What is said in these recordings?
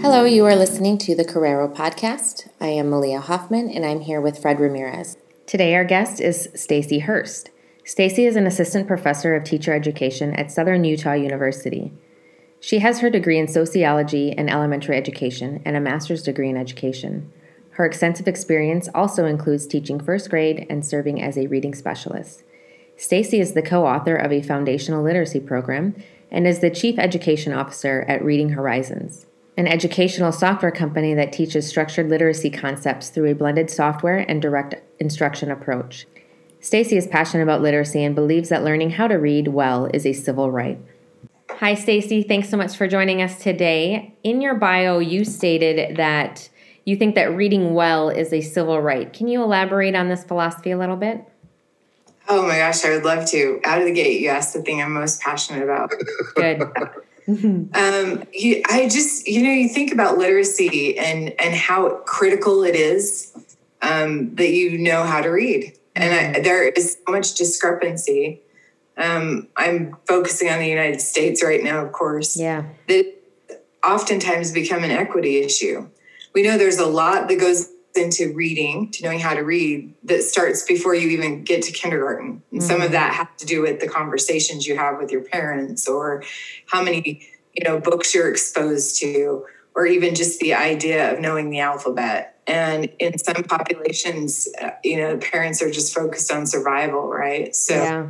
Hello, you are listening to the Carrero podcast. I am Malia Hoffman and I'm here with Fred Ramirez. Today our guest is Stacy Hurst. Stacy is an assistant professor of teacher education at Southern Utah University. She has her degree in sociology and elementary education and a master's degree in education. Her extensive experience also includes teaching first grade and serving as a reading specialist. Stacy is the co-author of a foundational literacy program and is the chief education officer at Reading Horizons an educational software company that teaches structured literacy concepts through a blended software and direct instruction approach. Stacy is passionate about literacy and believes that learning how to read well is a civil right. Hi Stacy, thanks so much for joining us today. In your bio, you stated that you think that reading well is a civil right. Can you elaborate on this philosophy a little bit? Oh my gosh, I would love to. Out of the gate, you asked the thing I'm most passionate about. Good. Mm-hmm. Um, you, I just, you know, you think about literacy and and how critical it is um, that you know how to read, and I, mm-hmm. there is so much discrepancy. Um, I'm focusing on the United States right now, of course. Yeah, that oftentimes become an equity issue. We know there's a lot that goes into reading, to knowing how to read, that starts before you even get to kindergarten. And mm-hmm. some of mm-hmm. that has to do with the conversations you have with your parents or how many, you know, books you're exposed to, or even just the idea of knowing the alphabet. And in some populations, uh, you know, parents are just focused on survival, right? So yeah.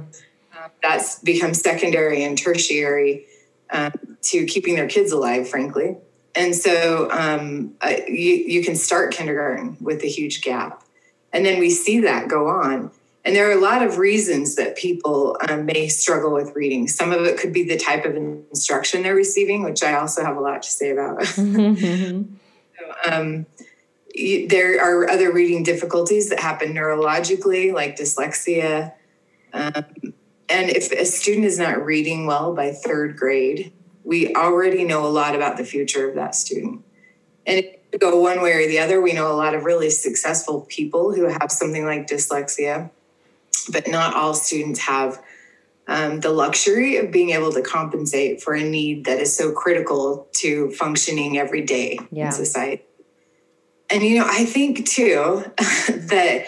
uh, that's become secondary and tertiary um, to keeping their kids alive, frankly. And so um, uh, you, you can start kindergarten with a huge gap. And then we see that go on. And there are a lot of reasons that people um, may struggle with reading. Some of it could be the type of instruction they're receiving, which I also have a lot to say about. so, um, there are other reading difficulties that happen neurologically, like dyslexia. Um, and if a student is not reading well by third grade, we already know a lot about the future of that student. And if go one way or the other, we know a lot of really successful people who have something like dyslexia, but not all students have um, the luxury of being able to compensate for a need that is so critical to functioning every day yeah. in society. And you know, I think too that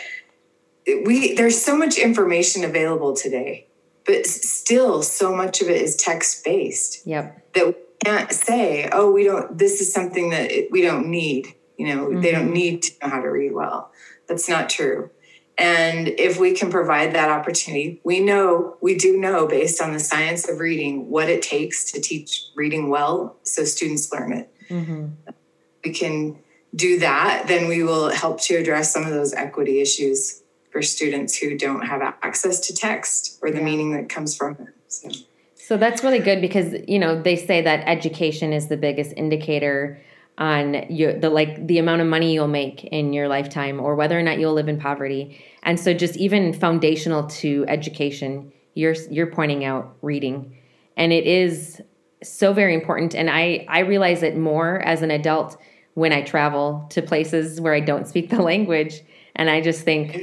we there's so much information available today but still so much of it is text based. Yep. That we can't say, oh, we don't, this is something that we don't need. You know, mm-hmm. they don't mm-hmm. need to know how to read well. That's not true. And if we can provide that opportunity, we know, we do know based on the science of reading what it takes to teach reading well so students learn it. Mm-hmm. We can do that, then we will help to address some of those equity issues for students who don't have access to text or the meaning that comes from it. So. so that's really good because you know they say that education is the biggest indicator on your the like the amount of money you'll make in your lifetime or whether or not you'll live in poverty. And so just even foundational to education, you're you're pointing out reading. And it is so very important and I I realize it more as an adult when I travel to places where I don't speak the language and I just think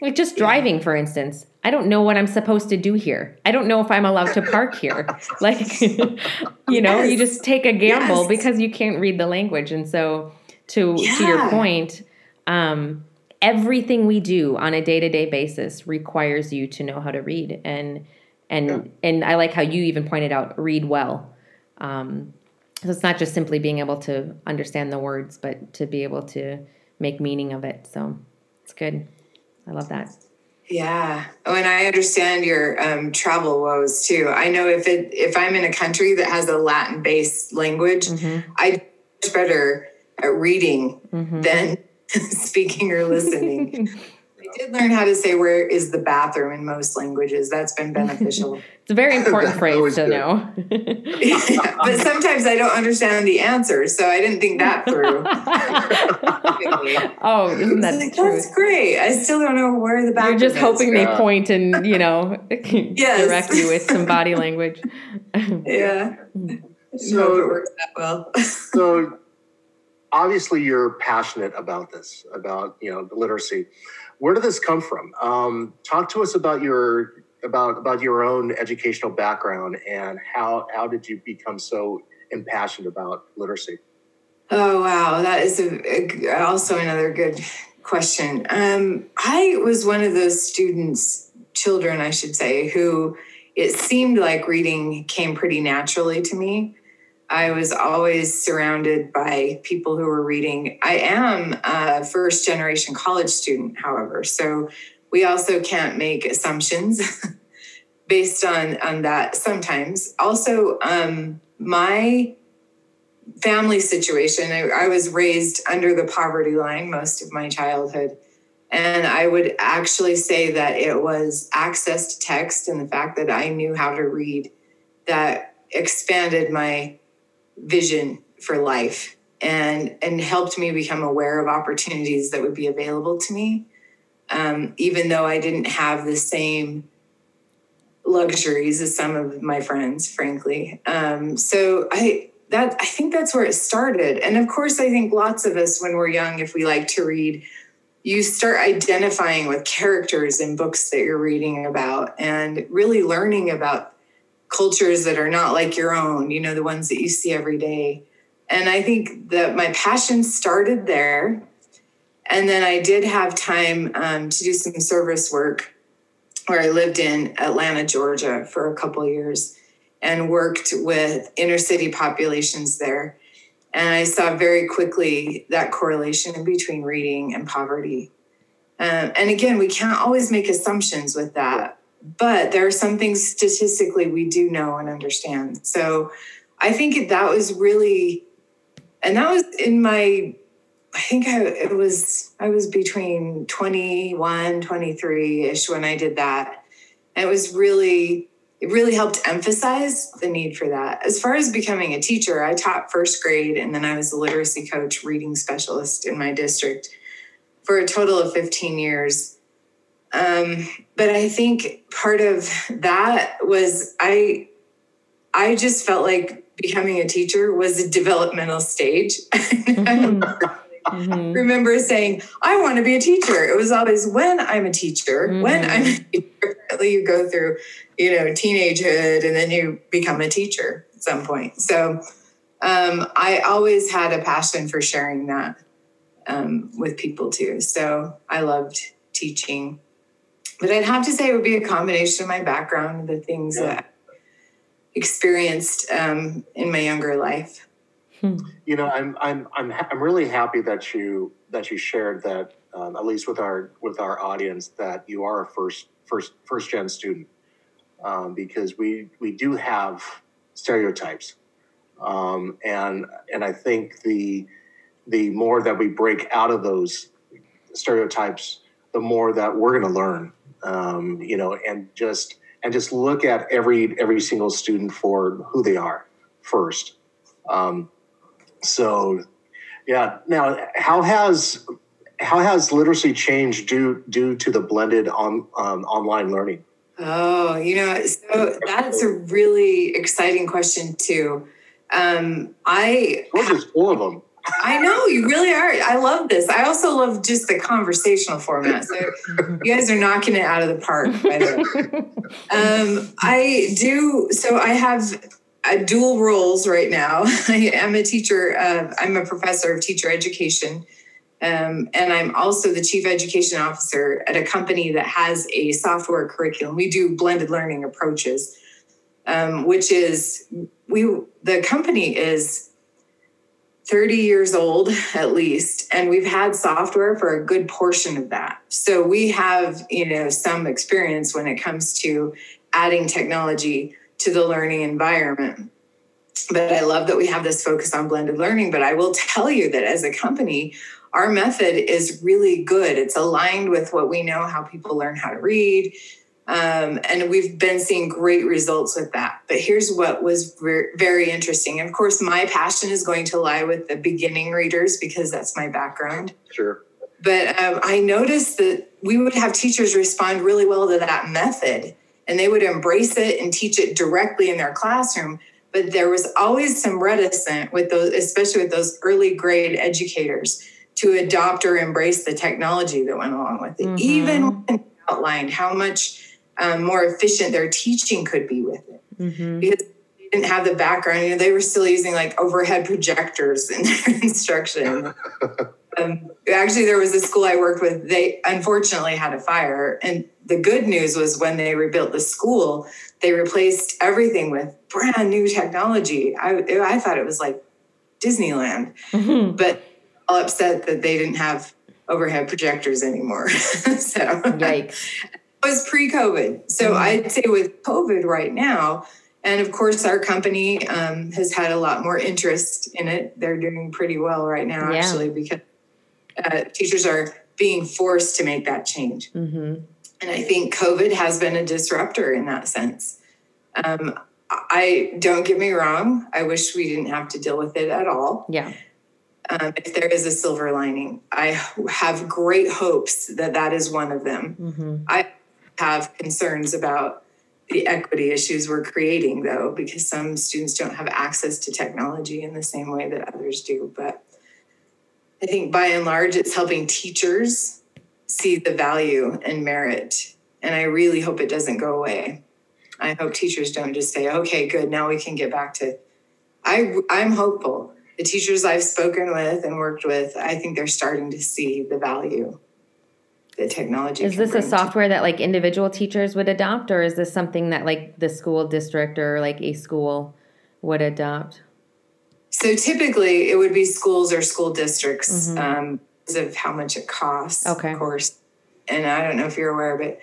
like just driving, for instance. I don't know what I'm supposed to do here. I don't know if I'm allowed to park here. like, you know, yes. you just take a gamble yes. because you can't read the language. And so, to yeah. to your point, um, everything we do on a day to day basis requires you to know how to read. And and yeah. and I like how you even pointed out read well. Um, so it's not just simply being able to understand the words, but to be able to make meaning of it. So it's good. I love that. Yeah. Oh, and I understand your um, travel woes too. I know if it if I'm in a country that has a Latin based language, mm-hmm. I much better at reading mm-hmm. than speaking or listening. I did learn how to say where is the bathroom in most languages. That's been beneficial. it's a very important phrase to good. know. yeah, but sometimes I don't understand the answer, so I didn't think that through. oh, isn't that like, That's great. I still don't know where the bathroom. Is. You're just hoping they point and you know yes. direct you with some body language. yeah. So it works that well. so obviously you're passionate about this, about you know the literacy. Where did this come from? Um, talk to us about your about about your own educational background and how how did you become so impassioned about literacy? Oh wow, that is a, a, also another good question. Um, I was one of those students, children, I should say, who it seemed like reading came pretty naturally to me. I was always surrounded by people who were reading. I am a first generation college student, however, so we also can't make assumptions based on on that sometimes. Also, um, my family situation, I, I was raised under the poverty line most of my childhood. And I would actually say that it was access to text and the fact that I knew how to read that expanded my vision for life and and helped me become aware of opportunities that would be available to me. Um, even though i didn't have the same luxuries as some of my friends frankly. Um, so i that i think that's where it started. And of course i think lots of us when we're young if we like to read you start identifying with characters in books that you're reading about and really learning about cultures that are not like your own, you know, the ones that you see every day. And I think that my passion started there. And then I did have time um, to do some service work where I lived in Atlanta, Georgia for a couple years and worked with inner city populations there. And I saw very quickly that correlation between reading and poverty. Um, and again, we can't always make assumptions with that but there are some things statistically we do know and understand. So I think that was really, and that was in my, I think I, it was, I was between 21, 23 ish when I did that. And it was really, it really helped emphasize the need for that. As far as becoming a teacher, I taught first grade and then I was a literacy coach, reading specialist in my district for a total of 15 years. Um, but I think part of that was I I just felt like becoming a teacher was a developmental stage. Mm-hmm. mm-hmm. remember saying, I want to be a teacher. It was always when I'm a teacher, mm-hmm. when I'm a teacher. You go through, you know, teenagehood and then you become a teacher at some point. So um, I always had a passion for sharing that um, with people too. So I loved teaching but I'd have to say it would be a combination of my background, the things yeah. that I experienced um, in my younger life. Hmm. You know, I'm I'm I'm I'm really happy that you that you shared that um, at least with our with our audience that you are a first first first gen student um, because we we do have stereotypes um, and and I think the the more that we break out of those stereotypes, the more that we're going to learn um, you know, and just and just look at every every single student for who they are first. Um, so, yeah. Now, how has how has literacy changed due due to the blended on um, online learning? Oh, you know, so that's a really exciting question too. Um, I there's four of them. I know you really are. I love this. I also love just the conversational format. So you guys are knocking it out of the park. By the way, um, I do. So I have uh, dual roles right now. I am a teacher. Uh, I'm a professor of teacher education, um, and I'm also the chief education officer at a company that has a software curriculum. We do blended learning approaches, um, which is we. The company is 30 years old at least and we've had software for a good portion of that so we have you know some experience when it comes to adding technology to the learning environment but i love that we have this focus on blended learning but i will tell you that as a company our method is really good. It's aligned with what we know how people learn how to read. Um, and we've been seeing great results with that. But here's what was ver- very interesting. And of course, my passion is going to lie with the beginning readers because that's my background. Sure. But um, I noticed that we would have teachers respond really well to that method and they would embrace it and teach it directly in their classroom. But there was always some reticent with those, especially with those early grade educators, to adopt or embrace the technology that went along with it, mm-hmm. even when outlined how much um, more efficient their teaching could be with it. Mm-hmm. Because they didn't have the background, you know, they were still using like overhead projectors in their instruction. um, actually, there was a school I worked with, they unfortunately had a fire. And the good news was when they rebuilt the school, they replaced everything with brand new technology. I, I thought it was like Disneyland, mm-hmm. but all upset that they didn't have overhead projectors anymore. so yikes. Was pre-COVID. So mm-hmm. I'd say with COVID right now, and of course our company um, has had a lot more interest in it. They're doing pretty well right now, yeah. actually, because uh, teachers are being forced to make that change. Mm-hmm. And I think COVID has been a disruptor in that sense. Um, I don't get me wrong. I wish we didn't have to deal with it at all. Yeah. Um, if there is a silver lining, I have great hopes that that is one of them. Mm-hmm. I have concerns about the equity issues we're creating, though, because some students don't have access to technology in the same way that others do. But I think by and large, it's helping teachers see the value and merit. And I really hope it doesn't go away. I hope teachers don't just say, okay, good, now we can get back to. I, I'm hopeful. The teachers I've spoken with and worked with, I think they're starting to see the value that technology. Is this a software that like individual teachers would adopt, or is this something that like the school district or like a school would adopt? So typically, it would be schools or school districts mm-hmm. um, because of how much it costs. Okay. Of course, and I don't know if you're aware, but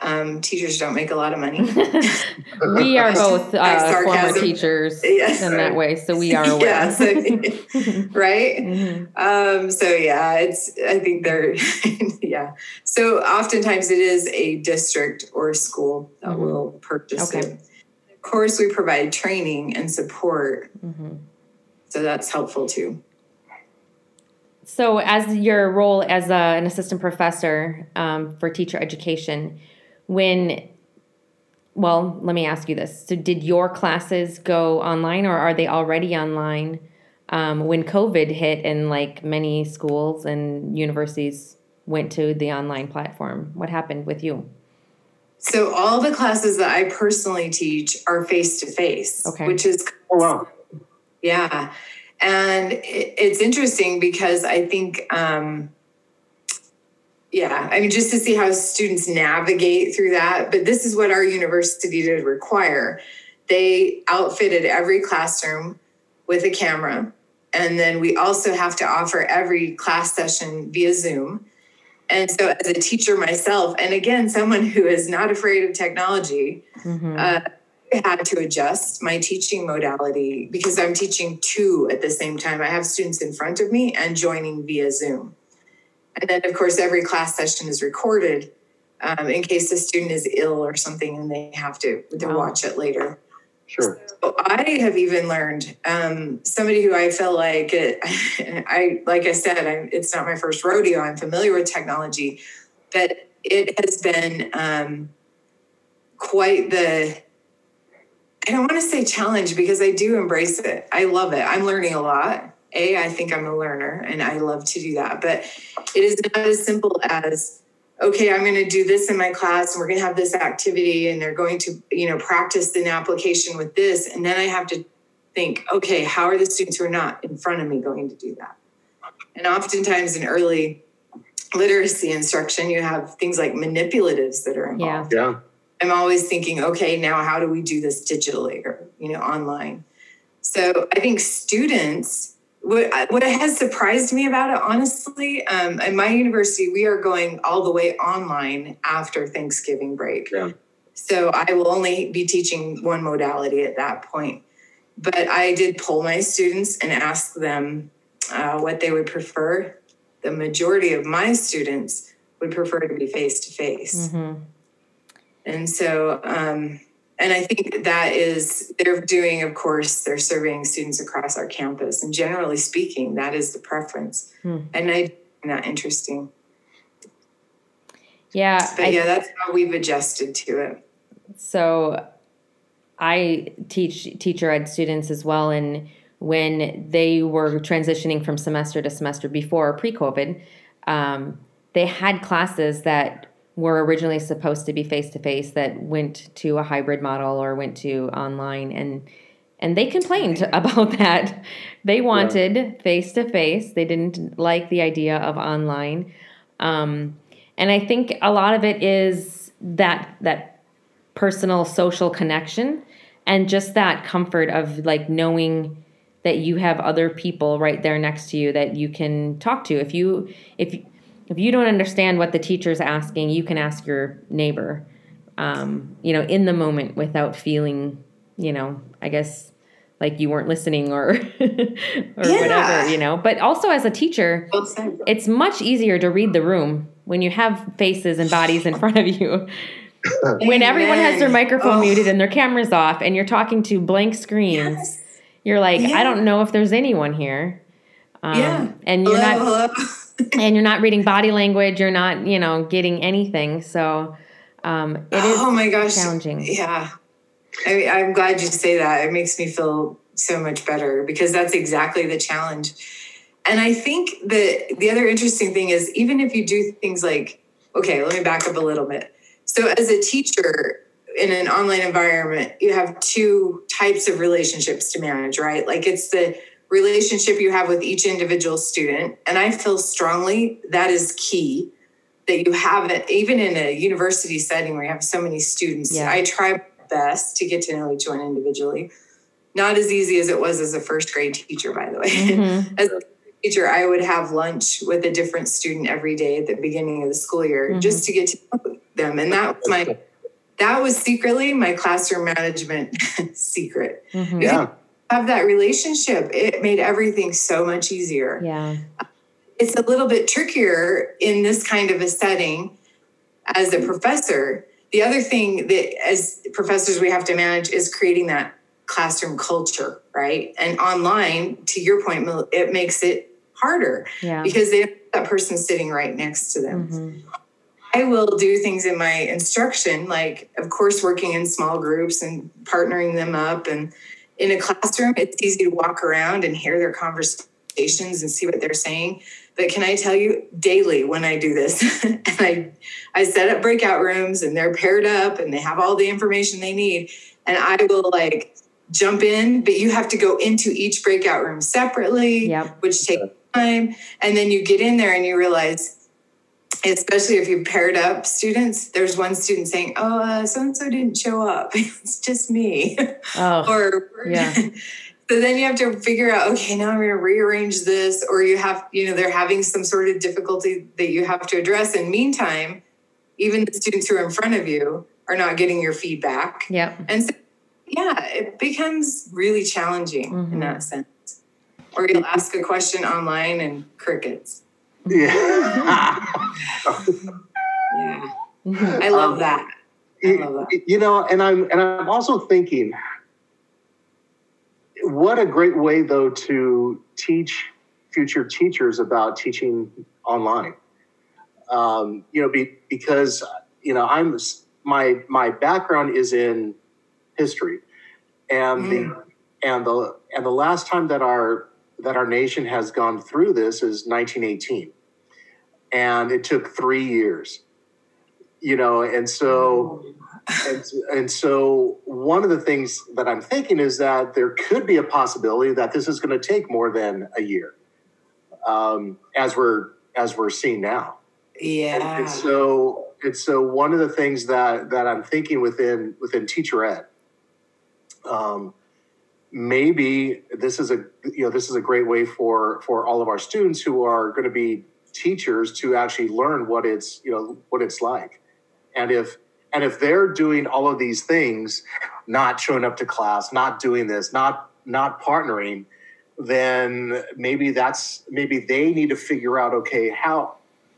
um, teachers don't make a lot of money. we are both uh, former teachers yes. in that way, so we are aware. yeah, so, right? Mm-hmm. Um, so yeah, it's. I think they're yeah. So oftentimes it is a district or school that mm-hmm. will purchase okay. it. Of course, we provide training and support. Mm-hmm so that's helpful too. So, as your role as a, an assistant professor um, for teacher education, when, well, let me ask you this. So, did your classes go online or are they already online um, when COVID hit and like many schools and universities went to the online platform? What happened with you? So, all the classes that I personally teach are face to face, which is oh, wow. Yeah. And it's interesting because I think, um, yeah, I mean, just to see how students navigate through that. But this is what our university did require. They outfitted every classroom with a camera. And then we also have to offer every class session via Zoom. And so, as a teacher myself, and again, someone who is not afraid of technology, mm-hmm. uh, had to adjust my teaching modality because I'm teaching two at the same time. I have students in front of me and joining via Zoom. And then, of course, every class session is recorded um, in case the student is ill or something and they have to to wow. watch it later. Sure. So I have even learned um, somebody who I feel like it, I like I said, I, it's not my first rodeo. I'm familiar with technology, but it has been um, quite the I don't want to say challenge because I do embrace it. I love it. I'm learning a lot. A, I think I'm a learner and I love to do that. But it is not as simple as, okay, I'm going to do this in my class and we're going to have this activity and they're going to, you know, practice an application with this. And then I have to think, okay, how are the students who are not in front of me going to do that? And oftentimes in early literacy instruction, you have things like manipulatives that are involved. Yeah. yeah I'm always thinking, okay, now how do we do this digitally or you know online? So I think students, what what has surprised me about it, honestly, um, at my university, we are going all the way online after Thanksgiving break. Yeah. So I will only be teaching one modality at that point. But I did poll my students and ask them uh, what they would prefer the majority of my students would prefer to be face to face. And so, um, and I think that is, they're doing, of course, they're surveying students across our campus. And generally speaking, that is the preference. And I find that interesting. Yeah. But I- yeah, that's how we've adjusted to it. So I teach teacher ed students as well. And when they were transitioning from semester to semester before pre COVID, um, they had classes that were originally supposed to be face to face that went to a hybrid model or went to online and and they complained about that. They wanted face to face. They didn't like the idea of online. Um, and I think a lot of it is that that personal social connection and just that comfort of like knowing that you have other people right there next to you that you can talk to if you if if you don't understand what the teacher's asking you can ask your neighbor um, you know in the moment without feeling you know i guess like you weren't listening or or whatever you know but also as a teacher it's much easier to read the room when you have faces and bodies in front of you. when everyone has their microphone Oh. muted and their cameras off and you're talking to blank screens, Yes. you're like, Yeah. I don't know if there's anyone here. Um, Yeah. And you're hello, not hello. And you're not reading body language, you're not, you know, getting anything. So um, it is oh my gosh. challenging. Yeah. I mean, I'm glad you say that. It makes me feel so much better because that's exactly the challenge. And I think that the other interesting thing is even if you do things like, okay, let me back up a little bit. So, as a teacher in an online environment, you have two types of relationships to manage, right? Like it's the relationship you have with each individual student. And I feel strongly that is key that you have it, even in a university setting where you have so many students. Yeah. I try my best to get to know each one individually. Not as easy as it was as a first grade teacher, by the way. Mhm. As a teacher, I would have lunch with a different student every day at the beginning of the school year Mhm. just to get to know them. And that was my that was secretly my classroom management secret. Mhm. Yeah. Have that relationship. It made everything so much easier Yeah. it's a little bit trickier in this kind of a setting as a professor. The other thing that as professors we have to manage is creating that classroom culture, right? And online, to your point, it makes it harder Yeah. because they have that person sitting right next to them. Mhm. I will do things in my instruction, like, of course, working in small groups and partnering them up. And in a classroom, it's easy to walk around and hear their conversations and see what they're saying. But can I tell you, daily when I do this, and I, I set up breakout rooms and they're paired up and they have all the information they need, and I will like jump in, but you have to go into each breakout room separately Yep. which takes time. And then you get in there and you realize, especially if you've paired up students, there's one student saying, Oh, so and so didn't show up. it's just me. Oh, or, Yeah. so then you have to figure out, okay, now I'm going to rearrange this. Or you have, you know, they're having some sort of difficulty that you have to address. And meantime, even the students who are in front of you are not getting your feedback. yeah And so, yeah, it becomes really challenging Mhm. in that sense. Or you'll ask a question online and crickets. Yeah. Yeah. I love Um, that. I love that. you, know, and I'm and I'm also thinking, what a great way though to teach future teachers about teaching online. Um, you know, be, because you know I'm my my background is in history, and the and the and the last time that our that our nation has gone through this is 1918, and it took three years. You know, and so and, and so one of the things that I'm thinking is that there could be a possibility that this is going to take more than a year, um, as we're as we're seeing now. Yeah. And so and so one of the things that that I'm thinking within within teacher ed, um, maybe this is a you know this is a great way for for all of our students who are going to be teachers to actually learn what it's you know what it's like, and if and if they're doing all of these things, not showing up to class, not doing this, not not partnering, then maybe that's maybe they need to figure out okay how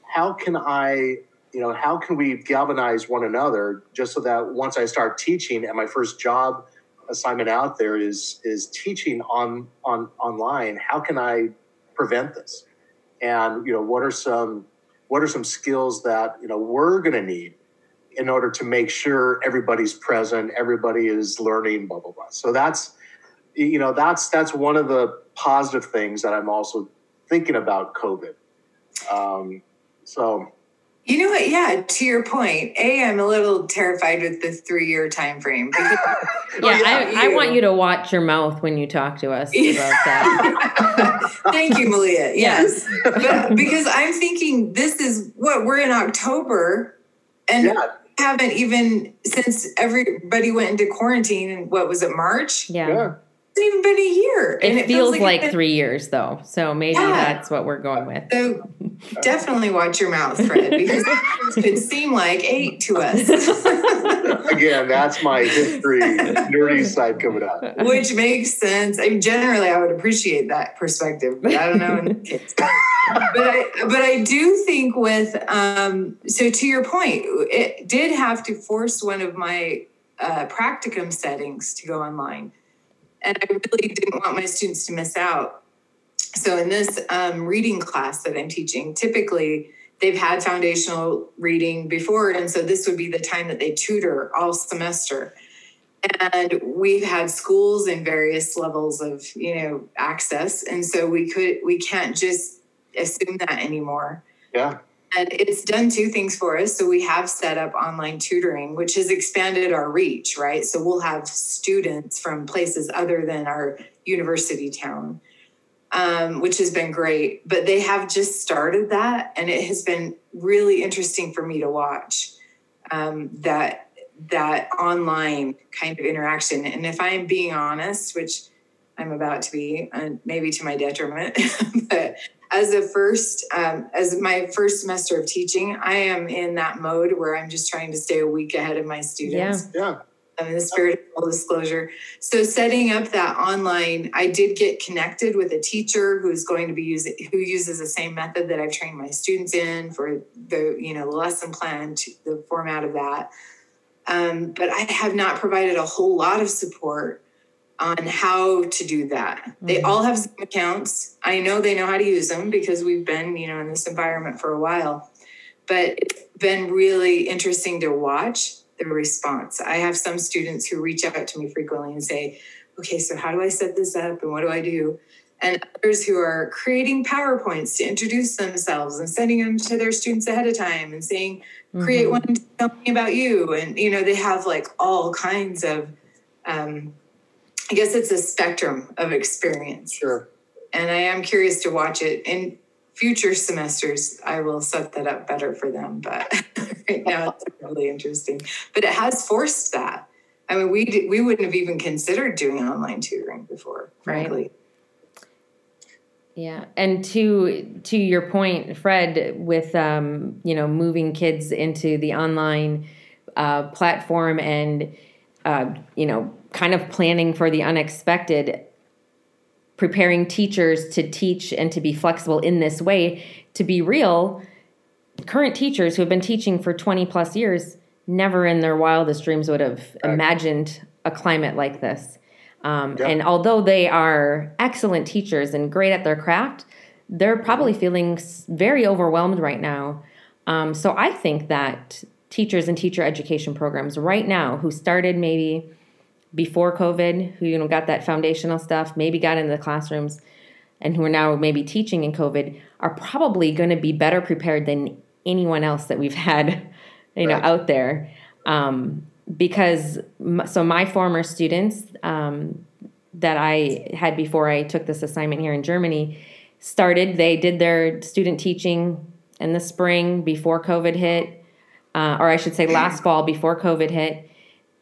how can I you know how can we galvanize one another just so that once I start teaching at my first job assignment out there is is teaching on on online how can I prevent this? And you know what are some what are some skills that you know we're going to need in order to make sure everybody's present everybody is learning blah blah blah. So that's you know that's that's one of the positive things that i'm also thinking about covid. Um, so you know what? Yeah, to your point, A, I'm a little terrified with the three year time frame. Oh, yeah, I, I, want you to watch your mouth when you talk to us about that. Thank you, Malia. Yes. but because I'm thinking this is what we're in October and yeah. haven't even since everybody went into quarantine and what was it, March? yeah. yeah even been a year. It, it feels, feels, like, like three years though. So maybe yeah. that's what we're going with. So definitely watch your mouth, Fred, because it could seem like eight to us. Again, that's my history nerdy side coming out. Which makes sense. I mean, generally I would appreciate that perspective, but I don't know but I but I do think with um so to your point, it did have to force one of my uh, practicum settings to go online and I really didn't want my students to miss out. So in this um, reading class that I'm teaching, typically they've had foundational reading before, and so this would be the time that they tutor all semester. And we've had schools in various levels of you know access, and so we could we can't just assume that anymore. Yeah. And it's done two things for us. So we have set up online tutoring, which has expanded our reach, right? So we'll have students from places other than our university town, um, which has been great. But they have just started that, and it has been really interesting for me to watch um, that that online kind of interaction. And if I'm being honest, which I'm about to be, uh, maybe to my detriment, but as a first um, as my first semester of teaching i am in that mode where i'm just trying to stay a week ahead of my students yeah, yeah. I'm in the spirit of full disclosure. So setting up that online, I did get connected with a teacher who's going to be using who uses the same method that I've trained my students in for the you know the lesson plan, to the format of that. Um, but I have not provided a whole lot of support on how to do that. Mm-hmm. They all have Zoom accounts. I know they know how to use them because we've been, you know, in this environment for a while. But it's been really interesting to watch the response. I have some students who reach out to me frequently and say, "Okay, so how do I set this up and what do I do?" And others who are creating PowerPoints to introduce themselves and sending them to their students ahead of time and saying, "Create mm-hmm. one to tell me about you." And you know, they have like all kinds of um, I guess it's a spectrum of experience. Sure. And I am curious to watch it in future semesters. I will set that up better for them, but right now it's really interesting. But it has forced that. I mean, we did, we wouldn't have even considered doing online tutoring before, frankly. Right. Yeah, and to to your point, Fred, with um, you know moving kids into the online uh, platform and uh, you know kind of planning for the unexpected, preparing teachers to teach and to be flexible in this way. To be real, current teachers who have been teaching for 20 plus years never in their wildest dreams would have imagined a climate like this. Um. And although they are excellent teachers and great at their craft, they're probably mm-hmm. feeling very overwhelmed right now. Um, so I think that teachers and teacher education programs right now who started maybe before COVID, who you know got that foundational stuff, maybe got into the classrooms, and who are now maybe teaching in COVID, are probably going to be better prepared than anyone else that we've had, you know, out there. Um, because so my former students um, that I had before I took this assignment here in Germany started. They did their student teaching in the spring before COVID hit, uh, or I should say last fall before COVID hit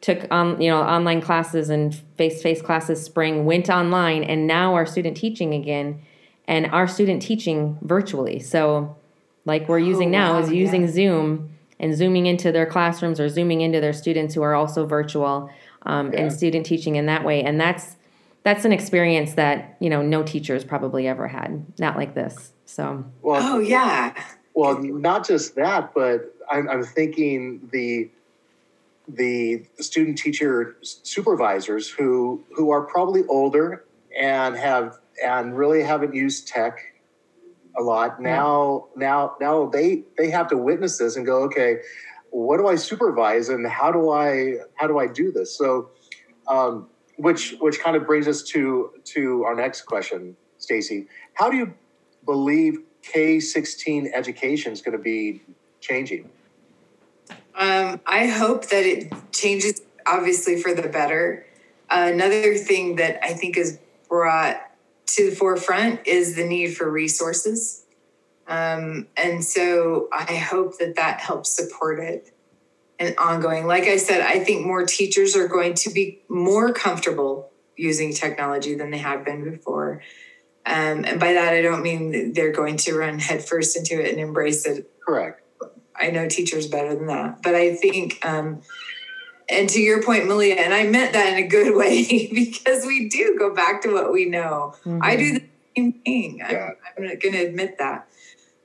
took on you know online classes and face-to-face classes spring went online and now our student teaching again and our student teaching virtually so like we're using oh, now wow, is using yeah. zoom and zooming into their classrooms or zooming into their students who are also virtual um, yeah. and student teaching in that way and that's that's an experience that you know no teachers probably ever had, not like this. So well, oh yeah. Well, not just that, but I'm, I'm thinking the the student teacher supervisors who who are probably older and have and really haven't used tech a lot. Now yeah. now now they they have to witness this and go okay what do i supervise and how do i how do i do this? So um, which which kind of brings us to to our next question stacy. How do you believe k16 education is going to be changing um, i hope that it changes obviously for the better uh, another thing that i think is brought to the forefront is the need for resources. Um, and so I hope that that helps support it and ongoing. Like I said, I think more teachers are going to be more comfortable using technology than they have been before. Um, and by that, I don't mean they're going to run headfirst into it and embrace it. Correct. I know teachers better than that. But I think um, and to your point, Malia, and I meant that in a good way because we do go back to what we know. Mm-hmm. I do the same thing. Yeah. I'm, I'm going to admit that.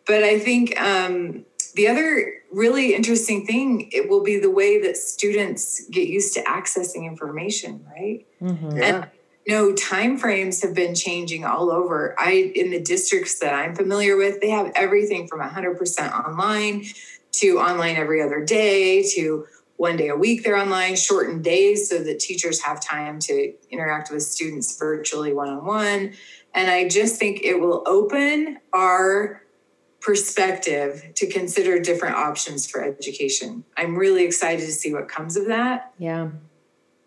But I think um, the other really interesting thing it will be the way that students get used to accessing information, right? Mm-hmm. Yeah. And you know, time frames have been changing all over. I in the districts that I'm familiar with, they have everything from 100% online to online every other day to one day a week they're online, shortened days so that teachers have time to interact with students virtually one on one. And I just think it will open our perspective to consider different options for education. I'm really excited to see what comes of that. Yeah.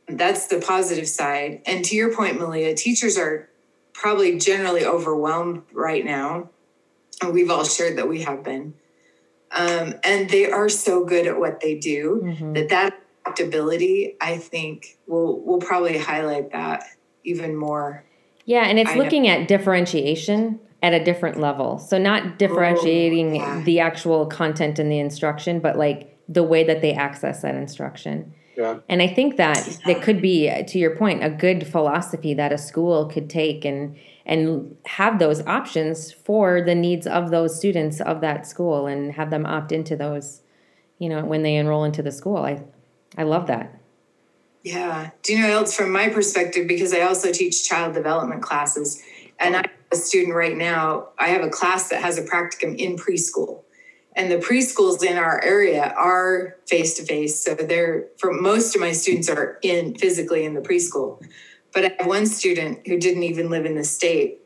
That's the positive side. And to your point, Malia, teachers are probably generally overwhelmed right now. And we've all shared that we have been. Um, and they are so good at what they do mm-hmm. that that adaptability, I think, will will probably highlight that even more. Yeah, and it's I looking know. at differentiation at a different level. So not differentiating oh, yeah. the actual content in the instruction, but like the way that they access that instruction. Yeah. And I think that yeah. it could be, to your point, a good philosophy that a school could take and and have those options for the needs of those students of that school and have them opt into those you know when they enroll into the school. I i love that. Yeah. Do you know else from my perspective because i also teach child development classes and i'm a student right now i have a class that has a practicum in preschool. And the preschools in our area are face to face so they're for most of my students are in physically in the preschool but I have one student who didn't even live in the state,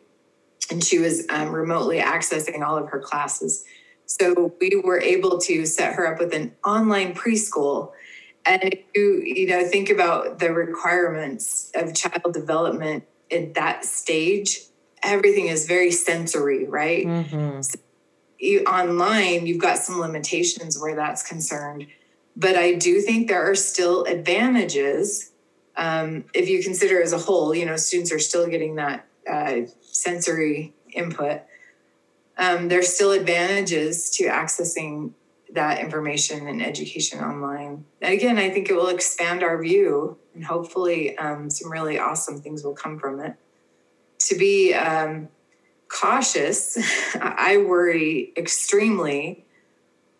and she was um, remotely accessing all of her classes. So we were able to set her up with an online preschool. And if you, you know, think about the requirements of child development at that stage, everything is very sensory, right? Mm-hmm. So you, online, you've got some limitations where that's concerned. But I do think there are still advantages um, if you consider as a whole, you know, students are still getting that uh, sensory input. Um, there's still advantages to accessing that information and education online. And again, I think it will expand our view, and hopefully, um, some really awesome things will come from it. To be um, cautious, I worry extremely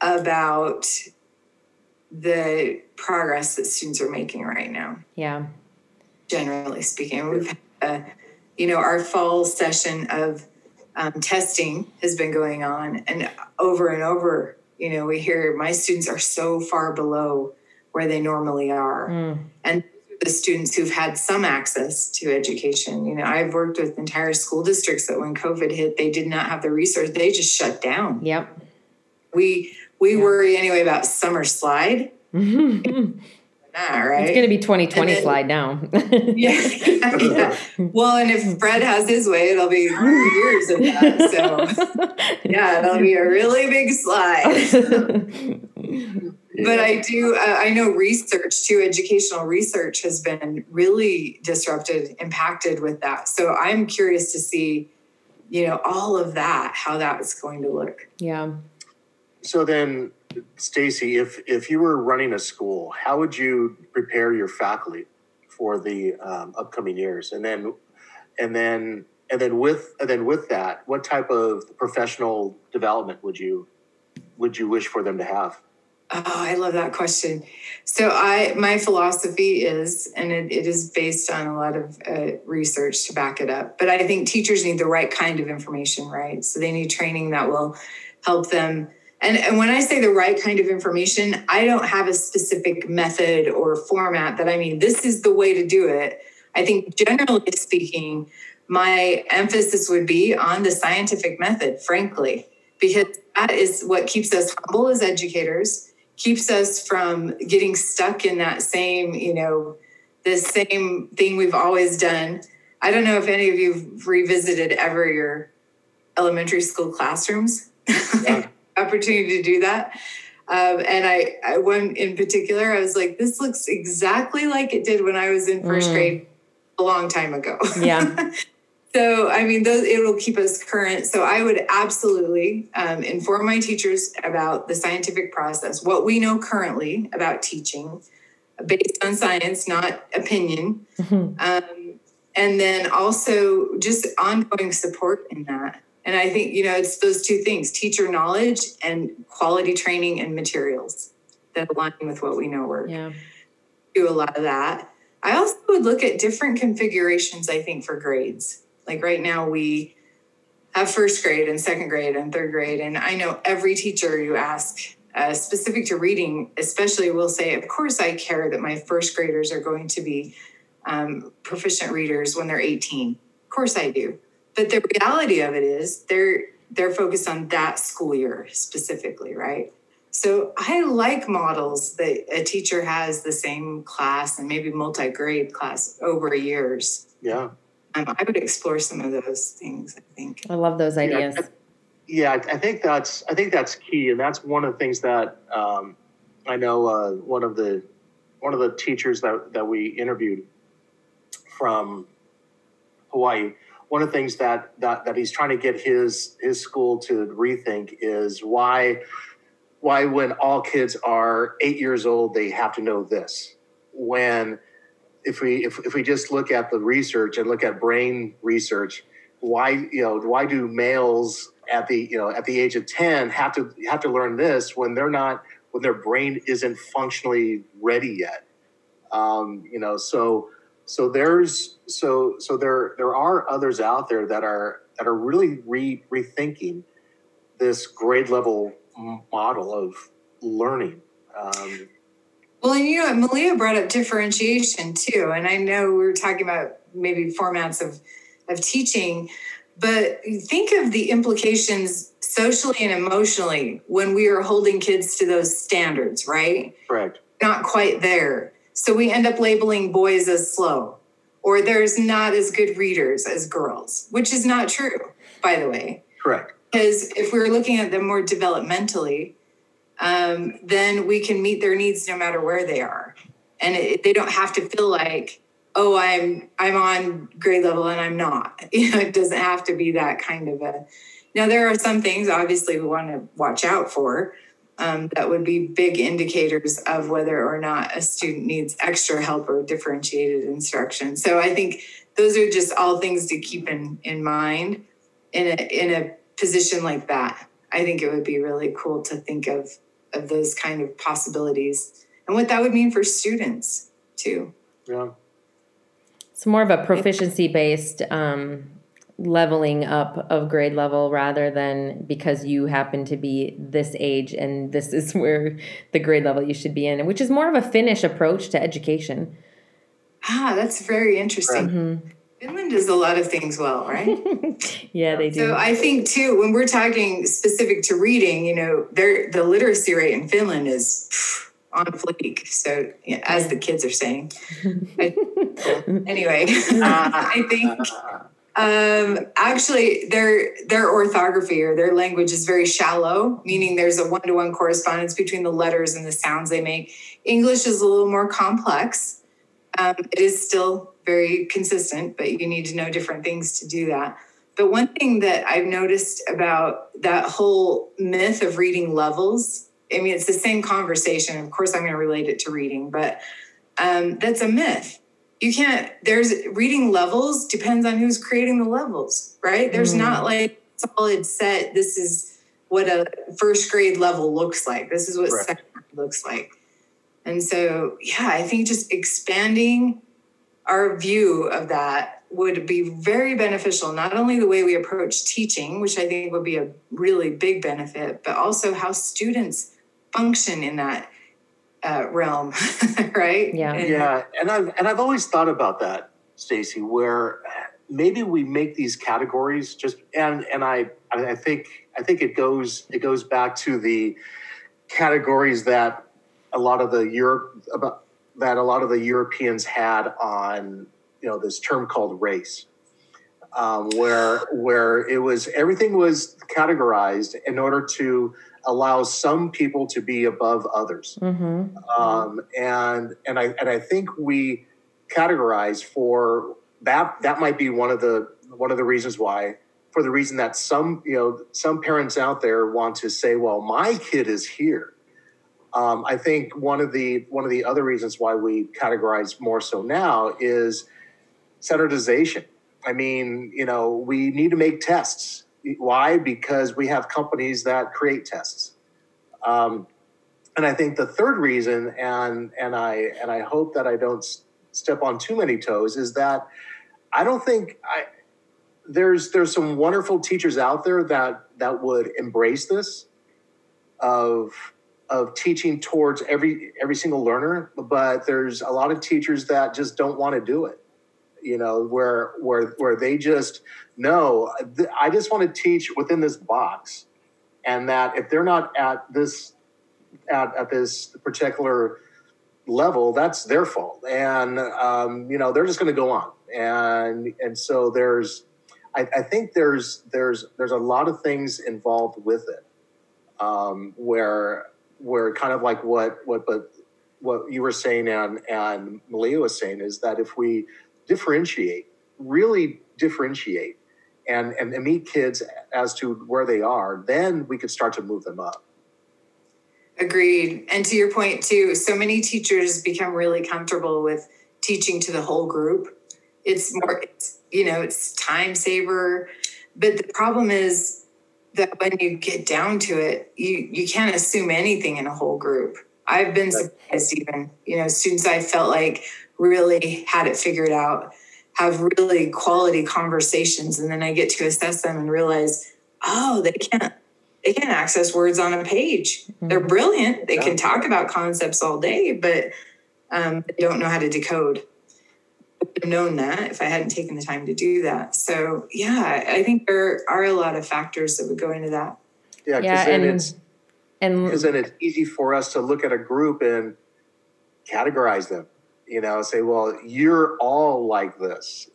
about the progress that students are making right now. Yeah. Generally speaking, we've had, uh, you know, our fall session of um, testing has been going on, and over and over, you know, we hear my students are so far below where they normally are. Mm. And the students who've had some access to education. You know, I've worked with entire school districts that when COVID hit, they did not have the resource, they just shut down. Yep. We we yeah. worry anyway about summer slide. Mm-hmm. Nah, right? It's going to be 2020 then, slide now. yeah, yeah. Well, and if Fred has his way, it'll be years of that. So, yeah, it'll be a really big slide. but I do, uh, I know research too, educational research has been really disrupted, impacted with that. So I'm curious to see, you know, all of that, how that's going to look. Yeah. So then, Stacy, if if you were running a school, how would you prepare your faculty for the um, upcoming years? And then, and then and then with and then with that, what type of professional development would you would you wish for them to have? Oh, I love that question. So I my philosophy is, and it, it is based on a lot of uh, research to back it up. But I think teachers need the right kind of information, right? So they need training that will help them. And, and when I say the right kind of information, I don't have a specific method or format that I mean, this is the way to do it. I think generally speaking, my emphasis would be on the scientific method, frankly, because that is what keeps us humble as educators, keeps us from getting stuck in that same, you know, the same thing we've always done. I don't know if any of you have revisited ever your elementary school classrooms. Yeah. Uh, opportunity to do that. Um, and I, I, one in particular, I was like, this looks exactly like it did when I was in first mm. grade a long time ago. Yeah. So, I mean, those, it will keep us current. So, I would absolutely um, inform my teachers about the scientific process, what we know currently about teaching, based on science, not opinion. Mm-hmm. Um, and then also just ongoing support in that. And I think, you know, it's those two things teacher knowledge and quality training and materials that align with what we know work. Yeah. Do a lot of that. I also would look at different configurations, I think, for grades. Like right now, we have first grade and second grade and third grade. And I know every teacher you ask, uh, specific to reading, especially, will say, Of course, I care that my first graders are going to be um, proficient readers when they're 18. Of course, I do. But the reality of it is, they're they're focused on that school year specifically, right? So I like models that a teacher has the same class and maybe multi-grade class over years. Yeah um, I would explore some of those things. I think I love those ideas. Yeah, I, I think that's I think that's key, and that's one of the things that um, I know. Uh, one of the one of the teachers that that we interviewed from Hawaii. One of the things that that that he's trying to get his his school to rethink is why why when all kids are eight years old they have to know this. When if we if, if we just look at the research and look at brain research, why you know why do males at the you know at the age of 10 have to have to learn this when they're not when their brain isn't functionally ready yet? Um, you know so so there's so so there there are others out there that are that are really re, rethinking this grade level model of learning um, well, and you know, Malia brought up differentiation too. And I know we were talking about maybe formats of, of teaching, but think of the implications socially and emotionally when we are holding kids to those standards, right? Correct. Not quite there. So we end up labeling boys as slow, or there's not as good readers as girls, which is not true, by the way. Correct. Because if we we're looking at them more developmentally, um, then we can meet their needs no matter where they are. And it, they don't have to feel like, oh, I'm I'm on grade level and I'm not. You know, it doesn't have to be that kind of a. Now there are some things obviously we want to watch out for. Um, that would be big indicators of whether or not a student needs extra help or differentiated instruction. So I think those are just all things to keep in, in mind in a, in a position like that. I think it would be really cool to think of of those kind of possibilities and what that would mean for students too. Yeah. It's more of a proficiency based um, leveling up of grade level rather than because you happen to be this age and this is where the grade level you should be in, which is more of a Finnish approach to education. Ah, that's very interesting. Mm-hmm. Finland does a lot of things well, right? yeah, they do. So I think too, when we're talking specific to reading, you know, there the literacy rate in Finland is on fleek. So yeah, as the kids are saying. I, anyway, uh, I think um, actually their their orthography or their language is very shallow, meaning there's a one to one correspondence between the letters and the sounds they make. English is a little more complex. Um, it is still very consistent, but you need to know different things to do that. But one thing that I've noticed about that whole myth of reading levels, I mean, it's the same conversation. Of course, I'm going to relate it to reading, but um, that's a myth you can't there's reading levels depends on who's creating the levels right there's mm. not like solid set this is what a first grade level looks like this is what right. second looks like and so yeah i think just expanding our view of that would be very beneficial not only the way we approach teaching which i think would be a really big benefit but also how students function in that uh, realm, right? Yeah, and, yeah. And I've and I've always thought about that, Stacy, where maybe we make these categories just and and I I think I think it goes it goes back to the categories that a lot of the Europe about that a lot of the Europeans had on you know this term called race. Um, where where it was everything was categorized in order to allows some people to be above others. Mm-hmm. Um, and and I and I think we categorize for that. That might be one of the one of the reasons why. For the reason that some you know some parents out there want to say, well, my kid is here. Um, I think one of the one of the other reasons why we categorize more so now is standardization. I mean, you know, we need to make tests why? Because we have companies that create tests. Um, and I think the third reason, and and I and I hope that I don't step on too many toes, is that I don't think I there's there's some wonderful teachers out there that that would embrace this of of teaching towards every every single learner, but there's a lot of teachers that just don't want to do it you know, where where where they just know I just want to teach within this box, and that if they're not at this at, at this particular level, that's their fault, and um, you know they're just going to go on, and and so there's, I, I, think there's there's there's a lot of things involved with it, um, where where kind of like what what but what you were saying and and Malia was saying is that if we differentiate, really differentiate, and, and, and meet kids as to where they are, then we could start to move them up. Agreed. And to your point, too, so many teachers become really comfortable with teaching to the whole group. It's more, it's, you know, it's time saver. But the problem is that when you get down to it, you, you can't assume anything in a whole group. I've been surprised, even, you know, students I felt like really had it figured out, have really quality conversations. And then I get to assess them and realize, oh, they can't they can't access words on a page. Mm-hmm. They're brilliant. They yeah. can talk about concepts all day, but um, they don't know how to decode. I've known that if I hadn't taken the time to do that. So yeah, I think there are a lot of factors that would go into that. Yeah, yeah and it's and because then it's easy for us to look at a group and categorize them you know say well you're all like this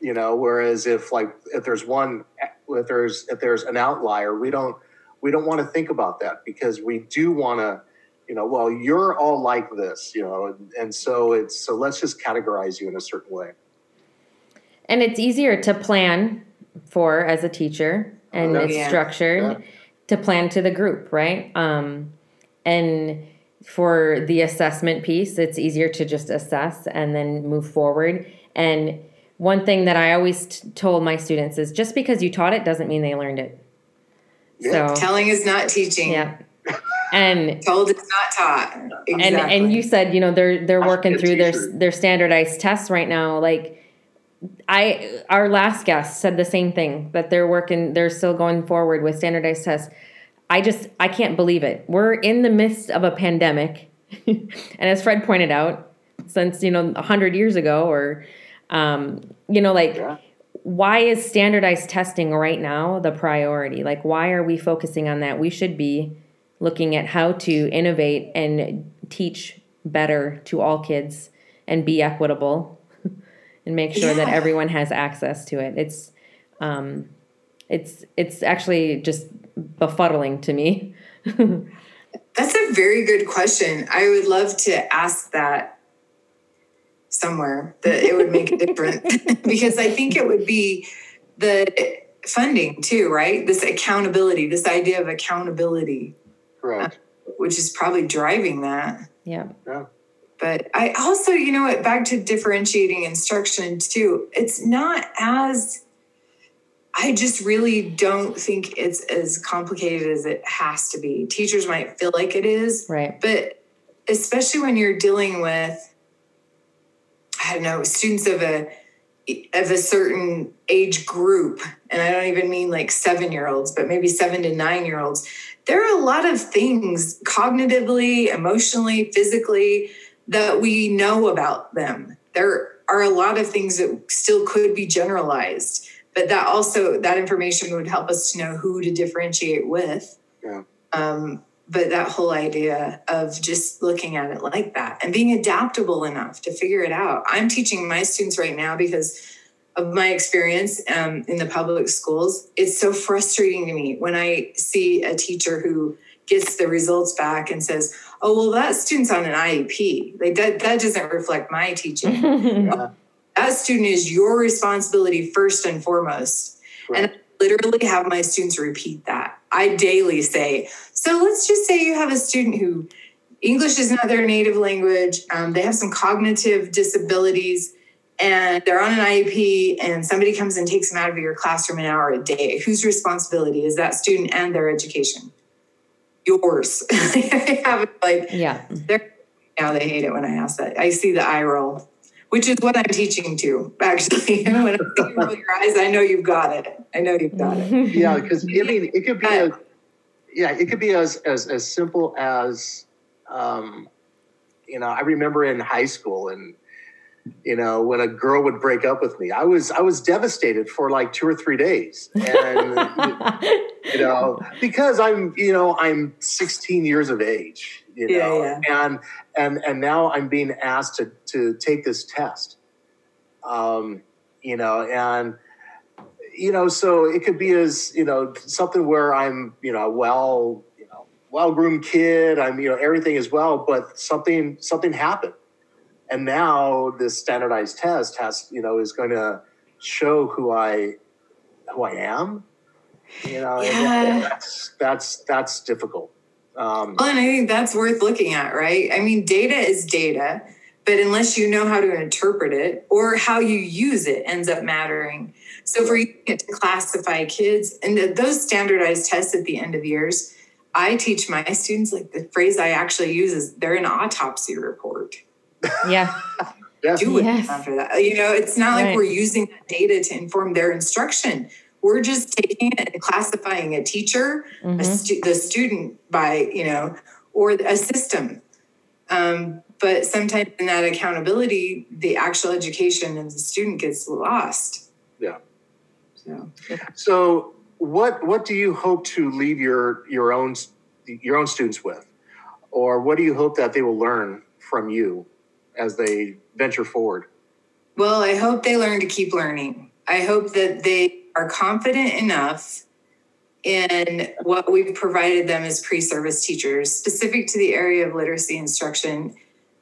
you know whereas if like if there's one if there's if there's an outlier we don't we don't want to think about that because we do want to you know well you're all like this you know and, and so it's so let's just categorize you in a certain way and it's easier to plan for as a teacher and it's yeah. structured yeah. to plan to the group right um and for the assessment piece, it's easier to just assess and then move forward. And one thing that I always t- told my students is just because you taught it doesn't mean they learned it. Yeah. So telling is not teaching. Yeah. And told is not taught. Exactly. And and you said, you know, they're they're working through their their standardized tests right now. Like I our last guest said the same thing that they're working they're still going forward with standardized tests. I just I can't believe it. We're in the midst of a pandemic, and as Fred pointed out, since you know hundred years ago, or um, you know, like yeah. why is standardized testing right now the priority? Like, why are we focusing on that? We should be looking at how to innovate and teach better to all kids and be equitable and make sure yeah. that everyone has access to it. It's um, it's it's actually just befuddling to me. That's a very good question. I would love to ask that somewhere that it would make a difference because I think it would be the funding too, right? This accountability, this idea of accountability. Correct. Uh, which is probably driving that. Yeah. Yeah. but I also, you know what, back to differentiating instruction too, it's not as, I just really don't think it's as complicated as it has to be. Teachers might feel like it is, Right. but especially when you're dealing with, I don't know, students of a, of a certain age group, and I don't even mean like seven year olds, but maybe seven to nine year olds, there are a lot of things cognitively, emotionally, physically that we know about them. There are a lot of things that still could be generalized, but that also that information would help us to know who to differentiate with. Yeah. Um, but that whole idea of just looking at it like that and being adaptable enough to figure it out. I'm teaching my students right now because of my experience um, in the public schools. It's so frustrating to me when I see a teacher who gets the results back and says, "Oh, well, that student's on an IEP. Like that that doesn't reflect my teaching." that student is your responsibility first and foremost. And I literally have my students repeat that. I daily say, so let's just say you have a student who English is not their native language, um, they have some cognitive disabilities, and they're on an IEP, and somebody comes and takes them out of your classroom an hour a day. Whose responsibility is that student and their education? Yours. I have it like yeah. they're now they hate it when I ask that. I see the eye roll, which is what I'm teaching to. Actually, when I see you roll your eyes, I know you've got it. I know you've got it. yeah because i mean it could be a, yeah it could be as as as simple as um you know i remember in high school and you know when a girl would break up with me i was i was devastated for like two or three days and you know because i'm you know i'm 16 years of age you know yeah. and and and now i'm being asked to to take this test um you know and you know so it could be as you know something where i'm you know well you know well groomed kid i'm you know everything is well but something something happened and now this standardized test has you know is going to show who i who i am you know Yeah. that's that's that's difficult um Well, and I think that's worth looking at, right? I mean, data is data, but unless you know how to interpret it or how you use it ends up mattering. So for you to classify kids and th- those standardized tests at the end of years, I teach my students like the phrase I actually use is they're an autopsy report. yeah. yeah Do it Yes. after that. You know, it's not like we're using that data to inform their instruction. We're just taking it and classifying a teacher, a Mhm. stu- the student by, you know, or a system. Um, but sometimes in that accountability, the actual education of the student gets lost. Yeah. So So, what what do you hope to leave your your own your own students with, or what do you hope that they will learn from you as they venture forward? Well, I hope they learn to keep learning. I hope that they are confident enough in what we've provided them as pre service teachers, specific to the area of literacy instruction.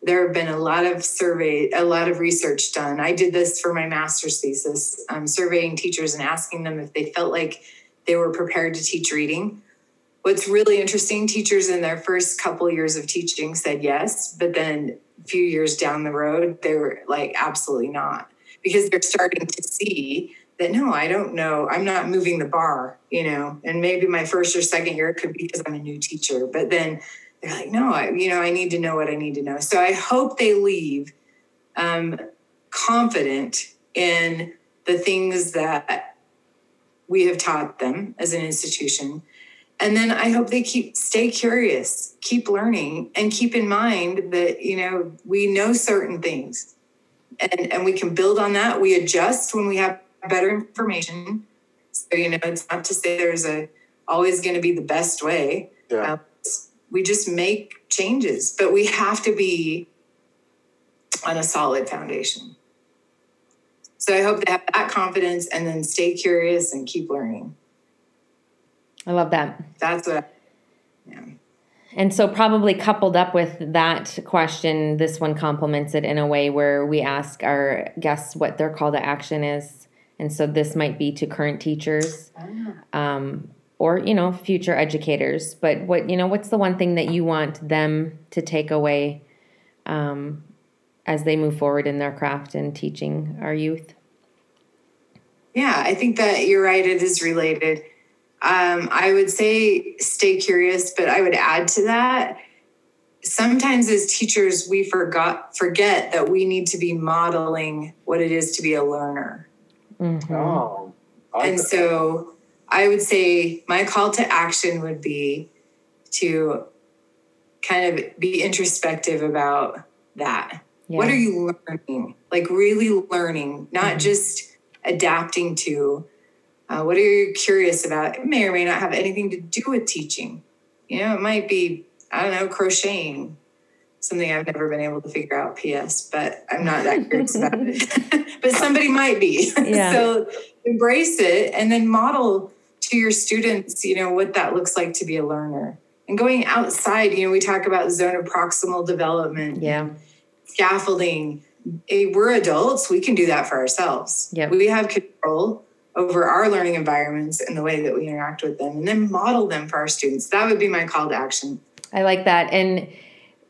There have been a lot of survey, a lot of research done. I did this for my master's thesis, um, surveying teachers and asking them if they felt like they were prepared to teach reading. What's really interesting, teachers in their first couple years of teaching said yes, but then a few years down the road, they were like, absolutely not, because they're starting to see that no, I don't know, I'm not moving the bar, you know, and maybe my first or second year could be because I'm a new teacher, but then they're like, no, I, you know, I need to know what I need to know. So I hope they leave um, confident in the things that we have taught them as an institution. And then I hope they keep stay curious, keep learning, and keep in mind that you know we know certain things, and and we can build on that. We adjust when we have better information. So you know, it's not to say there's a always going to be the best way. Yeah. Um, we just make changes, but we have to be on a solid foundation. So I hope they have that confidence and then stay curious and keep learning. I love that. That's what. I, yeah. And so, probably coupled up with that question, this one complements it in a way where we ask our guests what their call to action is. And so, this might be to current teachers um, or, you know, future educators. But what, you know, what's the one thing that you want them to take away um, as they move forward in their craft and teaching our youth. Yeah, I think that you're right. It is related. Um, I would say stay curious, but I would add to that. Sometimes as teachers, we forgot forget that we need to be modeling what it is to be a learner. Mm-hmm. Oh, I and like so I would say my call to action would be to kind of be introspective about that. What are you learning? Like really learning, not Mhm. just adapting to. Uh, what are you curious about? It may or may not have anything to do with teaching. You know, it might be, I don't know, crocheting, something I've never been able to figure out, PS, but I'm not that curious about it. but somebody might be. Yeah. so embrace it and then model to your students, you know, what that looks like to be a learner. And going outside, you know, we talk about zone of proximal development Yeah. scaffolding. We're adults, we can do that for ourselves. Yep. We have control over our learning environments and the way that we interact with them, and then model them for our students. That would be my call to action. I like that. And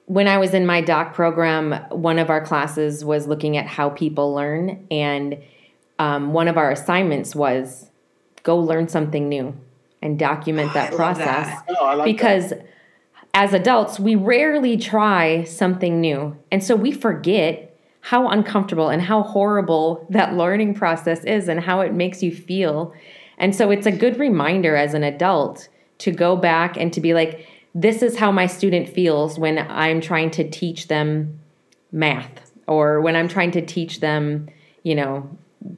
when I was in my doc program, one of our classes was looking at how people learn. And um, one of our assignments was go learn something new and document Oh, that I process. that. Oh, like that. because as adults, we rarely try something new. And so we forget how uncomfortable and how horrible that learning process is and how it makes you feel. And so it's a good reminder as an adult to go back and to be like, this is how my student feels when I'm trying to teach them math or when I'm trying to teach them, you know,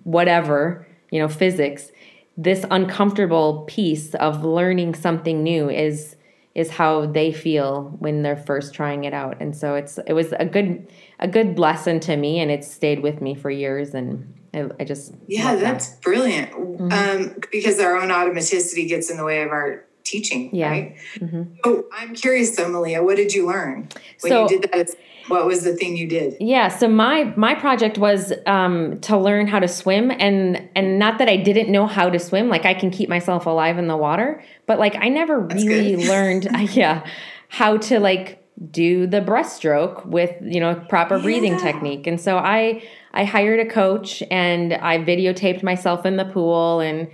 whatever, you know, physics. This uncomfortable piece of learning something new is is how they feel when they're first trying it out. And so it's it was a good a good lesson to me and it's stayed with me for years and I, I just Yeah, love that. that's brilliant. Mm-hmm. Um, because our own automaticity gets in the way of our teaching, Yeah. right? Mhm. So I'm curious, though, Malia, what did you learn when So- you did that? What was the thing you did? Yeah, so my my project was um, to learn how to swim, and and not that I didn't know how to swim. Like I can keep myself alive in the water, but like I never That's really learned, yeah, how to like do the breaststroke with you know proper breathing Yeah. technique. And so I I hired a coach, and I videotaped myself in the pool and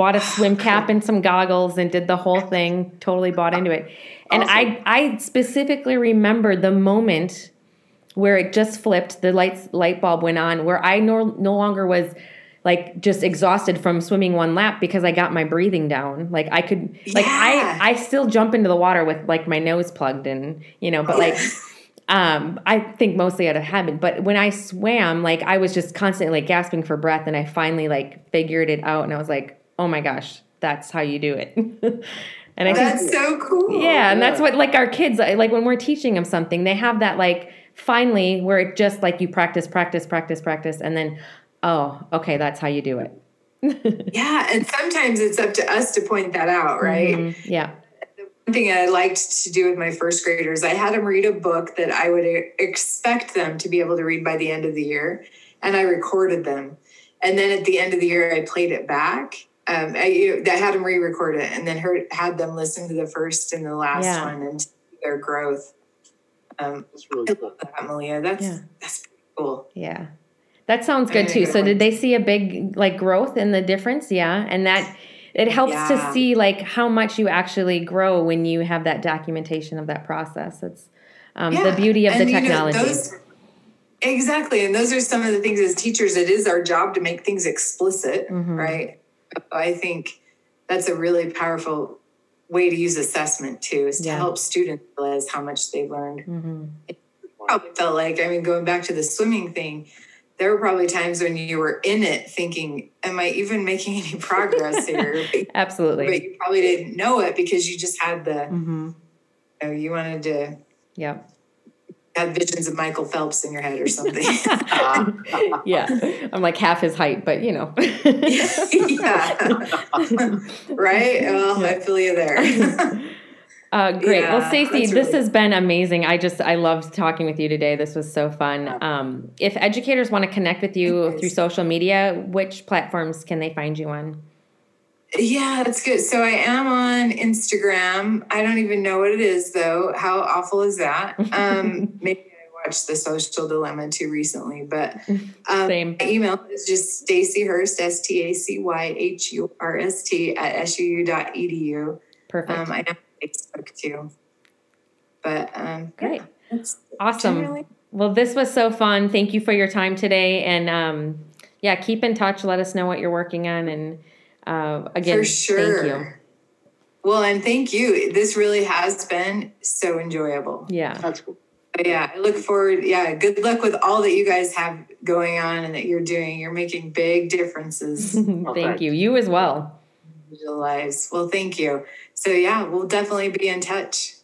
bought a swim cap and some goggles and did the whole thing. Totally bought into it, and I I specifically remember the moment where it just flipped the lights light bulb went on where i no, no longer was like just exhausted from swimming one lap because i got my breathing down like i could like Yeah. i i still jump into the water with like my nose plugged in you know but like um i think mostly out of habit but when i swam like i was just constantly like gasping for breath and i finally like figured it out and i was like oh my gosh that's how you do it and i think That's so cool. yeah, and that's what like our kids like when we're teaching them something, they have that like finally where it just like you practice, practice, practice, practice, and then oh, okay, that's how you do it. Yeah, and sometimes it's up to us to point that out, right? Mhm. Yeah. One thing I liked to do with my first graders, I had them read a book that I would expect them to be able to read by the end of the year, and I recorded them. And then at the end of the year, I played it back. Um, I, you- I had them re-record it, and then heard, had them listen to the first and the last Yeah. one and their growth. Um, That's really I cool. love that, Malia. That's Yeah. that's pretty cool. Yeah. That sounds good too. So did they see a big like growth in the difference? Yeah. And that it helps to see like how much you actually grow when you have that documentation of that process. It's um, the beauty of the and, you know, technology. those- exactly, and those are some of the things as teachers. It is our job to make things explicit, Mhm. right? I think that's a really powerful way to use assessment too, is to Yeah. help students realize how much they've learned. Mhm. Probably felt like, I mean, going back to the swimming thing, there were probably times when you were in it thinking, "Am I even making any progress here?" Absolutely. But you probably didn't know it because you just had the, hmm you, know, you wanted to Yep. Have visions of Michael Phelps in your head or something. yeah. I'm like half his height, but you know. yeah. right? Well, I feel you there. Uh, great. well, Stacy, this really- has been amazing. I just I loved talking with you today. This was so fun. Um, if educators want to connect with you through social media, which platforms can they find you on? Yeah, that's good. So I am on Instagram. I don't even know what it is though. How awful is that? Um, maybe I watched The Social Dilemma too recently, but um, Same. my email is just Stacy Hurst, S T A C Y H U R S T at suu.edu. Perfect. Um, I know Facebook too. But um, Great. yeah, that's Awesome. generally- Well, this was so fun. Thank you for your time today. And um, yeah, keep in touch. Let us know what you're working on. And uh, again, for sure. thank you. Well, and thank you. This really has been so enjoyable. Yeah. That's cool. But yeah, I look forward. Yeah, good luck with all that you guys have going on and that you're doing. You're making big differences thank thanks. you. You as well. lives. Well, thank you. So yeah, we'll definitely be in touch.